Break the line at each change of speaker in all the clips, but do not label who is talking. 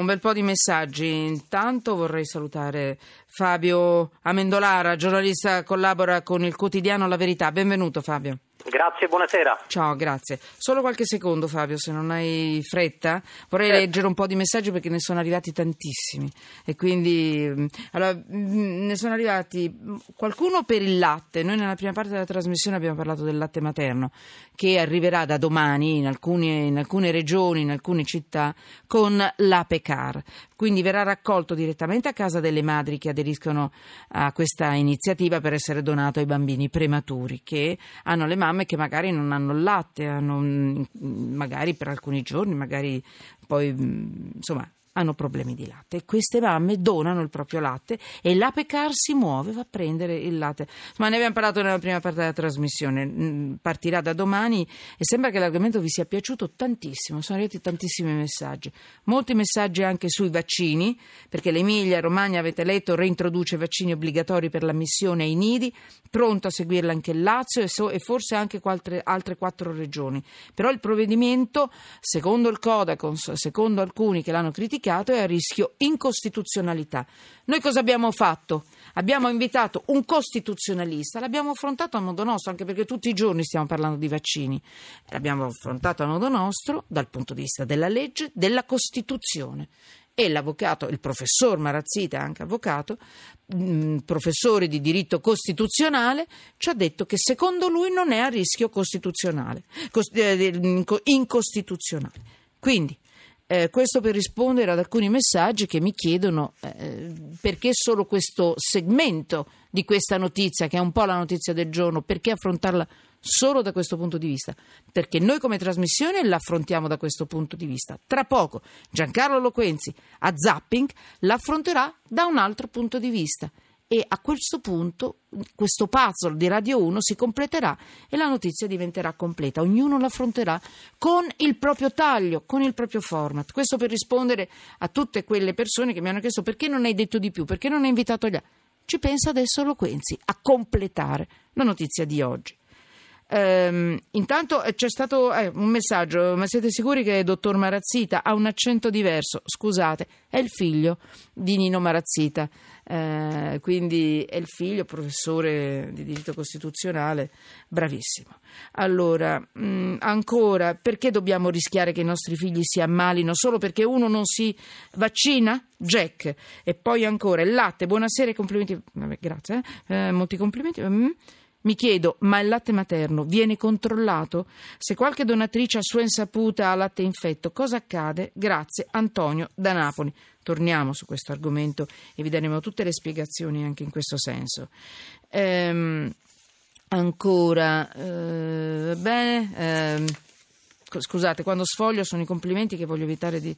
un bel po' di messaggi. Intanto vorrei salutare Fabio Amendolara, giornalista, collabora con il quotidiano La Verità. Benvenuto Fabio.
Grazie, buonasera.
Ciao, grazie. Solo qualche secondo Fabio, se non hai fretta. Vorrei
Certo.
leggere un po' di messaggi perché ne sono arrivati tantissimi. E quindi, mm, allora, mm, ne sono arrivati mm, qualcuno per il latte. Noi nella prima parte della trasmissione abbiamo parlato del latte materno, che arriverà da domani in alcune, in alcune regioni, in alcune città, con l'APECAR. Quindi verrà raccolto direttamente a casa delle madri che aderiscono a questa iniziativa per essere donato ai bambini prematuri che hanno le mamme che magari non hanno il latte, hanno, magari per alcuni giorni, magari poi mm, insomma hanno problemi di latte e queste mamme donano il proprio latte e l'APECAR si muove, va a prendere il latte. Ma ne abbiamo parlato nella prima parte della trasmissione, Mm, partirà da domani e sembra che l'argomento vi sia piaciuto tantissimo, sono arrivati tantissimi messaggi, molti messaggi anche sui vaccini, perché l'Emilia Romagna, avete letto, reintroduce vaccini obbligatori per l'ammissione ai nidi, pronto a seguirla anche il Lazio e, so- e forse anche altre, altre quattro regioni. Però il provvedimento, secondo il Codacons, secondo alcuni che l'hanno criticato, è a rischio incostituzionalità. Noi cosa abbiamo fatto? Abbiamo invitato un costituzionalista, l'abbiamo affrontato a modo nostro, anche perché tutti i giorni stiamo parlando di vaccini. L'abbiamo affrontato a modo nostro dal punto di vista della legge, della Costituzione. E l'avvocato, il professor Marazzita, anche avvocato, mh, professore di diritto costituzionale, ci ha detto che secondo lui non è a rischio costituzionale, cos- eh, inco- incostituzionale. Quindi, eh, questo per rispondere ad alcuni messaggi che mi chiedono eh, perché solo questo segmento di questa notizia, che è un po' la notizia del giorno, perché affrontarla solo da questo punto di vista? Perché noi come trasmissione l'affrontiamo da questo punto di vista. Tra poco Giancarlo Loquenzi a Zapping l'affronterà da un altro punto di vista. E a questo punto questo puzzle di Radio 1 si completerà e la notizia diventerà completa. Ognuno l'affronterà con il proprio taglio, con il proprio format. Questo per rispondere a tutte quelle persone che mi hanno chiesto perché non hai detto di più, perché non hai invitato gli altri. Ci pensa adesso Loquenzi a completare la notizia di oggi. Ehm, intanto eh, c'è stato eh, un messaggio, ma siete sicuri che il dottor Marazzita ha un accento diverso? Scusate, è il figlio di Nino Marazzita, eh, quindi è il figlio, professore di diritto costituzionale, bravissimo. Allora, mh, ancora, perché dobbiamo rischiare che i nostri figli si ammalino solo perché uno non si vaccina? Jack. E poi ancora il latte, buonasera e complimenti. Grazie, eh. Eh, molti complimenti. Mm. Mi chiedo, ma il latte materno viene controllato? Se qualche donatrice a sua insaputa ha latte infetto, cosa accade? Grazie, Antonio da Napoli. Torniamo su questo argomento e vi daremo tutte le spiegazioni anche in questo senso. Ehm, ancora, eh, bene, ehm, scusate, quando sfoglio sono i complimenti che voglio evitare di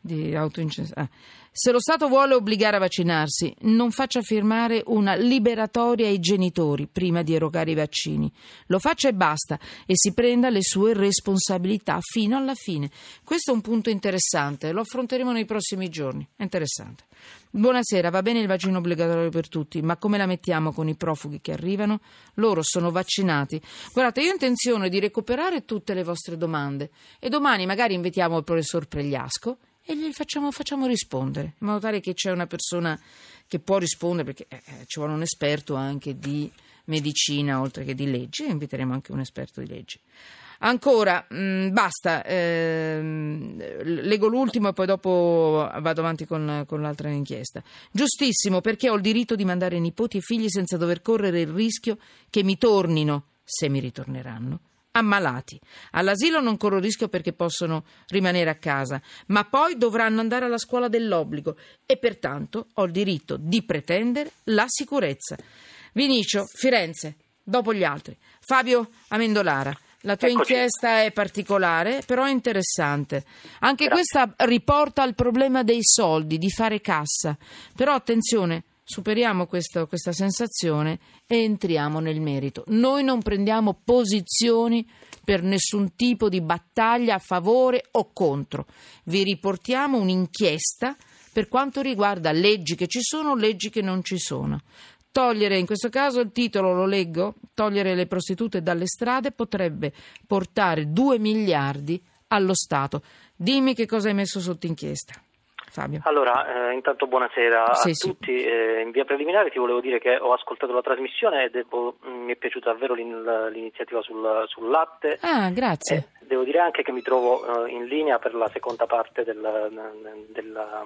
di autoincensare. Se lo Stato vuole obbligare a vaccinarsi, non faccia firmare una liberatoria ai genitori prima di erogare i vaccini. Lo faccia e basta e si prenda le sue responsabilità fino alla fine. Questo è un punto interessante, lo affronteremo nei prossimi giorni. È interessante. Buonasera, va bene il vaccino obbligatorio per tutti, ma come la mettiamo con i profughi che arrivano? Loro sono vaccinati. Guardate, io ho intenzione di recuperare tutte le vostre domande e domani magari invitiamo il professor Pregliasco e gli facciamo, facciamo rispondere, in modo tale che c'è una persona che può rispondere, perché eh, ci vuole un esperto anche di medicina oltre che di leggi, e inviteremo anche un esperto di leggi. Ancora, mh, basta, ehm, leggo l'ultimo e poi dopo vado avanti con, con l'altra inchiesta. Giustissimo, perché ho il diritto di mandare nipoti e figli senza dover correre il rischio che mi tornino, se mi ritorneranno, ammalati. All'asilo non corro rischio perché possono rimanere a casa, ma poi dovranno andare alla scuola dell'obbligo e pertanto ho il diritto di pretendere la sicurezza. Vinicio, Firenze, dopo gli altri. Fabio Amendolara. La tua
Eccoci.
inchiesta è particolare, però è interessante. Anche
Grazie.
questa riporta al problema dei soldi, di fare cassa. Però attenzione, superiamo questo- questa sensazione e entriamo nel merito. Noi non prendiamo posizioni per nessun tipo di battaglia a favore o contro. Vi riportiamo un'inchiesta per quanto riguarda leggi che ci sono, leggi che non ci sono. Togliere, in questo caso il titolo lo leggo, togliere le prostitute dalle strade potrebbe portare 2 miliardi allo Stato. Dimmi che cosa hai messo sotto inchiesta. Fabio.
Allora, eh, intanto buonasera
Sì,
a
sì.
tutti. Eh, in via preliminare ti volevo dire che ho ascoltato la trasmissione e devo- mm, mi è piaciuta davvero l'in- l'iniziativa sul, sul latte.
Ah, grazie.
Eh, devo dire anche che mi trovo eh, in linea per la seconda parte del- della-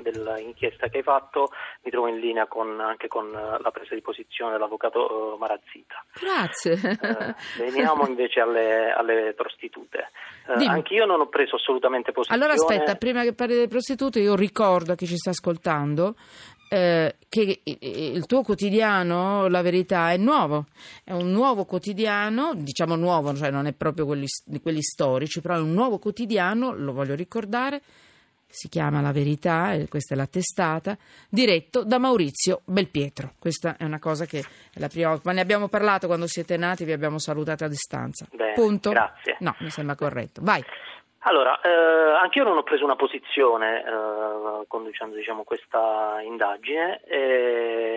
dell'inchiesta che hai fatto, mi trovo in linea con- anche con eh, la presa di posizione dell'avvocato eh, Marazzita.
Grazie.
Veniamo invece alle, alle prostitute. Eh, anch'io non ho preso assolutamente posizione.
Allora aspetta, prima che parli delle prostitute, io ricordo a chi ci sta ascoltando eh, che il tuo quotidiano, La Verità, è nuovo. È un nuovo quotidiano, diciamo nuovo, cioè non è proprio quelli, quelli storici, però è un nuovo quotidiano, lo voglio ricordare. Si chiama La Verità, e questa è la testata, diretto da Maurizio Belpietro. Questa è una cosa che è la prima volta. Ma ne abbiamo parlato quando siete nati, vi abbiamo salutato a distanza.
Bene,
Punto.
grazie.
No, mi sembra corretto. Vai.
Allora, eh, anch'io non ho preso una posizione eh, conducendo diciamo, questa indagine, e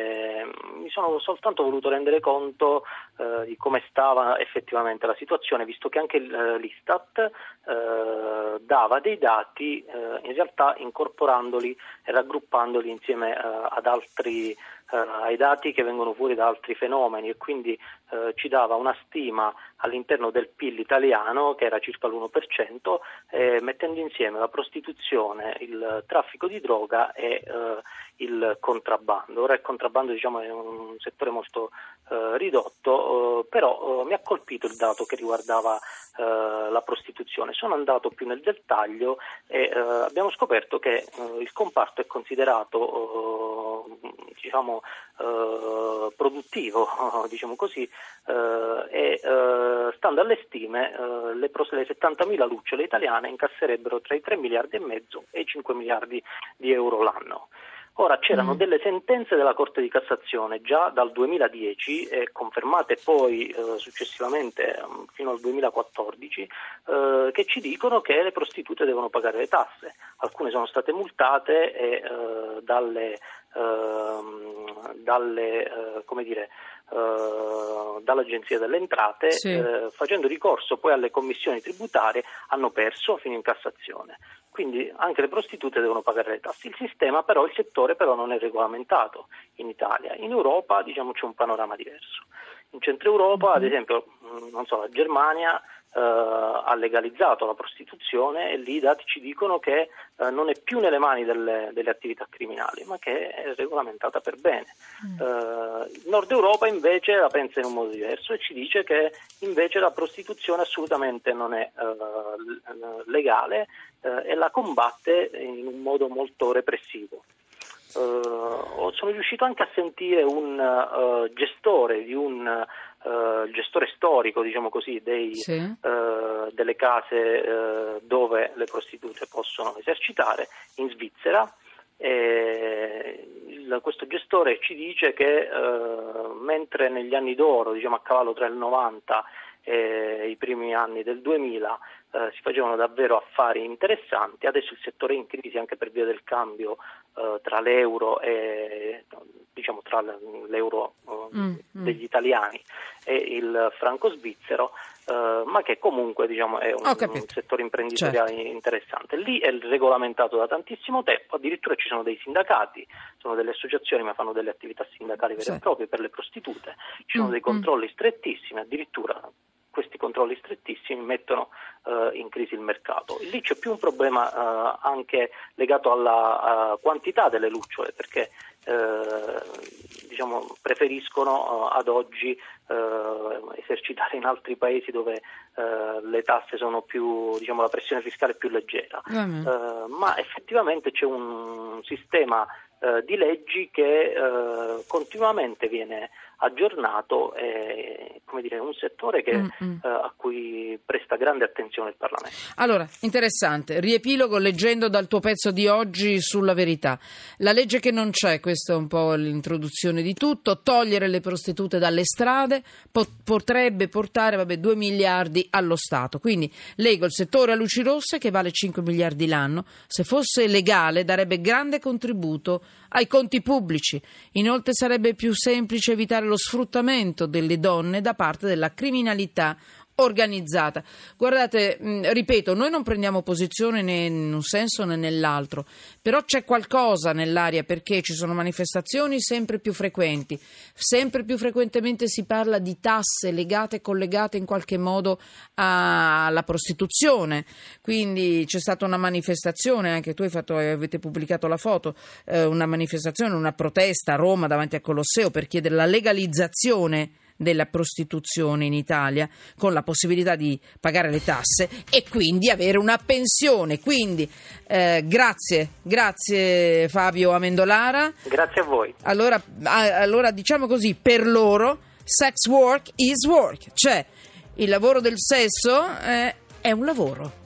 mi sono soltanto voluto rendere conto eh, di come stava effettivamente la situazione, visto che anche eh, l'Istat eh, dava dei dati eh, in realtà incorporandoli e raggruppandoli insieme eh, ad altri ai dati che vengono fuori da altri fenomeni e quindi eh, ci dava una stima all'interno del PIL italiano che era circa l'1%, eh, mettendo insieme la prostituzione, il traffico di droga e eh, il contrabbando. Ora il contrabbando diciamo, è un settore molto eh, ridotto, eh, però eh, mi ha colpito il dato che riguardava eh, la prostituzione. Sono andato più nel dettaglio e eh, abbiamo scoperto che eh, il comparto è considerato eh, diciamo, eh, produttivo, diciamo così, eh, e eh, stando alle stime eh, le, pros- le 70.000 lucciole italiane incasserebbero tra i 3 miliardi e mezzo e i 5 miliardi di euro l'anno. Ora c'erano
Mm.
delle sentenze della Corte di Cassazione già dal 2010 e confermate poi eh, successivamente ehm, fino al 2014 eh, che ci dicono che le prostitute devono pagare le tasse. Alcune sono state multate e eh, dalle, dalle, eh, come dire, eh, dall'Agenzia delle Entrate
Sì.
eh, facendo ricorso poi alle commissioni tributarie hanno perso fino in Cassazione. Quindi anche le prostitute devono pagare le tasse. Il sistema però, il settore però non è regolamentato in Italia. In Europa diciamo c'è un panorama diverso. In centro Europa, ad esempio, mh, non so, la Germania eh, ha legalizzato la prostituzione e lì i dati ci dicono che eh, non è più nelle mani delle, delle attività criminali, ma che è regolamentata per bene. Eh, il Nord Europa invece la pensa in un modo diverso e ci dice che invece la prostituzione assolutamente non è eh, legale eh, e la combatte in un modo molto repressivo. Ho- sono riuscito anche a sentire un eh, gestore di un eh, gestore storico, diciamo così, dei,
Sì.
eh, delle case eh, dove le prostitute possono esercitare in Svizzera. E il- questo gestore ci dice che eh, mentre negli anni d'oro, diciamo a cavallo tra il 90 e i primi anni del 2000, eh, si facevano davvero affari interessanti, adesso il settore è in crisi anche per via del cambio eh, tra l'euro e diciamo tra l'euro eh,
Mm, mm.
degli italiani e il franco svizzero, eh, ma che comunque diciamo, è un, settore imprenditoriale interessante. Lì è regolamentato da tantissimo tempo, addirittura ci sono dei sindacati, sono delle associazioni ma fanno delle attività sindacali vere e proprie per le prostitute, ci sono
Mm,
dei controlli strettissimi, addirittura questi controlli strettissimi mettono eh, in crisi il mercato. Lì c'è più un problema eh, anche legato alla eh, quantità delle lucciole, perché eh, diciamo, preferiscono eh, ad oggi esercitare in altri paesi dove le tasse sono più, diciamo, la pressione fiscale è più leggera. Eh, ma effettivamente c'è un sistema di leggi che continuamente viene aggiornato come dire, è un settore che,
Mm, mm.
eh, a cui presta grande attenzione il Parlamento.
Allora, interessante, riepilogo leggendo dal tuo pezzo di oggi sulla verità. La legge che non c'è, questa è un po' l'introduzione di tutto, togliere le prostitute dalle strade po- potrebbe portare vabbè, 2 miliardi allo Stato. Quindi leggo il settore a luci rosse che vale 5 miliardi l'anno. Se fosse legale darebbe grande contributo ai conti pubblici. Inoltre sarebbe più semplice evitare lo sfruttamento delle donne da parte della criminalità organizzata. Guardate, ripeto, noi non prendiamo posizione né in un senso né nell'altro, però c'è qualcosa nell'aria perché ci sono manifestazioni sempre più frequenti, sempre più frequentemente si parla di tasse legate e collegate in qualche modo alla prostituzione, quindi c'è stata una manifestazione, anche tu hai fatto, avete pubblicato la foto, eh, una manifestazione, una protesta a Roma davanti al Colosseo per chiedere la legalizzazione della prostituzione in Italia con la possibilità di pagare le tasse e quindi avere una pensione. Quindi eh, grazie, grazie Fabio Amendolara.
Grazie a voi.
Allora, allora diciamo così, per loro sex work is work, cioè il lavoro del sesso eh, è un lavoro.